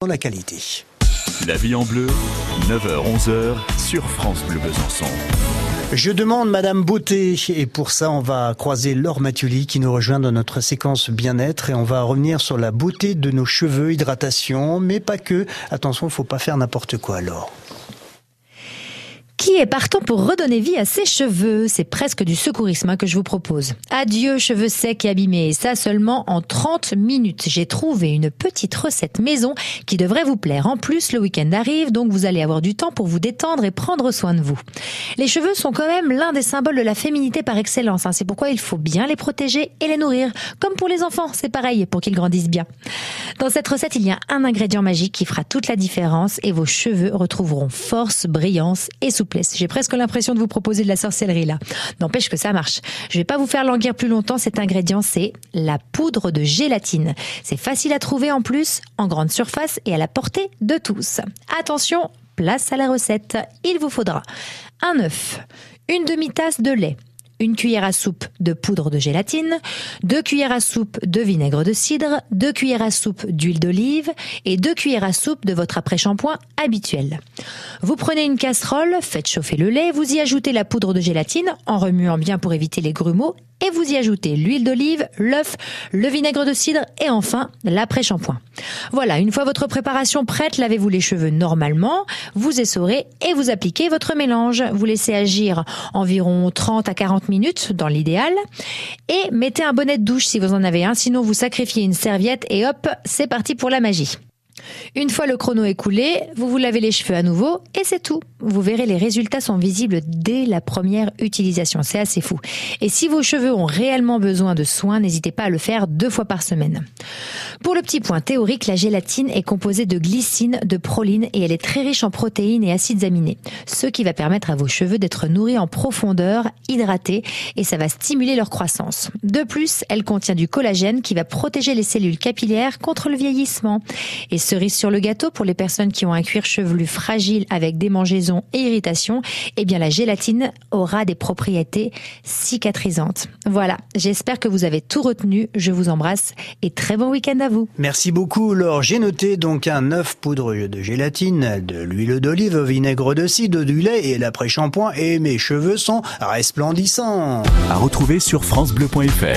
dans la qualité. La vie en bleu, 9h-11h sur France Bleu Besançon. Je demande Madame Beauté et pour ça on va croiser Laure Mathioli qui nous rejoint dans notre séquence bien-être et on va revenir sur la beauté de nos cheveux, hydratation, mais pas que. Attention, faut pas faire n'importe quoi Laure. Qui est partant pour redonner vie à ses cheveux? C'est presque du secourisme hein, que je vous propose. Adieu cheveux secs et abîmés, et ça seulement en 30 minutes. J'ai trouvé une petite recette maison qui devrait vous plaire. En plus, le week-end arrive, donc vous allez avoir du temps pour vous détendre et prendre soin de vous. Les cheveux sont quand même l'un des symboles de la féminité par excellence. Hein. C'est pourquoi il faut bien les protéger et les nourrir. Comme pour les enfants, c'est pareil pour qu'ils grandissent bien. Dans cette recette, il y a un ingrédient magique qui fera toute la différence et vos cheveux retrouveront force, brillance et souplesse j'ai presque l'impression de vous proposer de la sorcellerie là. N'empêche que ça marche. Je vais pas vous faire languir plus longtemps. Cet ingrédient, c'est la poudre de gélatine. C'est facile à trouver en plus, en grande surface et à la portée de tous. Attention, place à la recette. Il vous faudra un œuf, une demi-tasse de lait, une cuillère à soupe de poudre de gélatine, deux cuillères à soupe de vinaigre de cidre, deux cuillères à soupe d'huile d'olive et deux cuillères à soupe de votre après-shampoing habituel. Vous prenez une casserole, faites chauffer le lait, vous y ajoutez la poudre de gélatine en remuant bien pour éviter les grumeaux et vous y ajoutez l'huile d'olive, l'œuf, le vinaigre de cidre et enfin l'après-shampoing. Voilà, une fois votre préparation prête, lavez-vous les cheveux normalement, vous essorez et vous appliquez votre mélange. Vous laissez agir environ 30 à 40 minutes dans l'idéal et mettez un bonnet de douche si vous en avez un, sinon vous sacrifiez une serviette et hop, c'est parti pour la magie. Une fois le chrono écoulé, vous vous lavez les cheveux à nouveau et c'est tout. Vous verrez, les résultats sont visibles dès la première utilisation. C'est assez fou. Et si vos cheveux ont réellement besoin de soins, n'hésitez pas à le faire deux fois par semaine. Pour le petit point théorique, la gélatine est composée de glycine, de proline et elle est très riche en protéines et acides aminés. Ce qui va permettre à vos cheveux d'être nourris en profondeur, hydratés et ça va stimuler leur croissance. De plus, elle contient du collagène qui va protéger les cellules capillaires contre le vieillissement. Et cerise sur le gâteau pour les personnes qui ont un cuir chevelu fragile avec démangeaisons et irritations, eh bien la gélatine aura des propriétés cicatrisantes. Voilà, j'espère que vous avez tout retenu. Je vous embrasse et très bon week-end à vous. Merci beaucoup Laure. J'ai noté donc un œuf poudre de gélatine, de l'huile d'olive, vinaigre de cidre, du lait et l'après-shampoing et mes cheveux sont resplendissants. À retrouver sur francebleu.fr.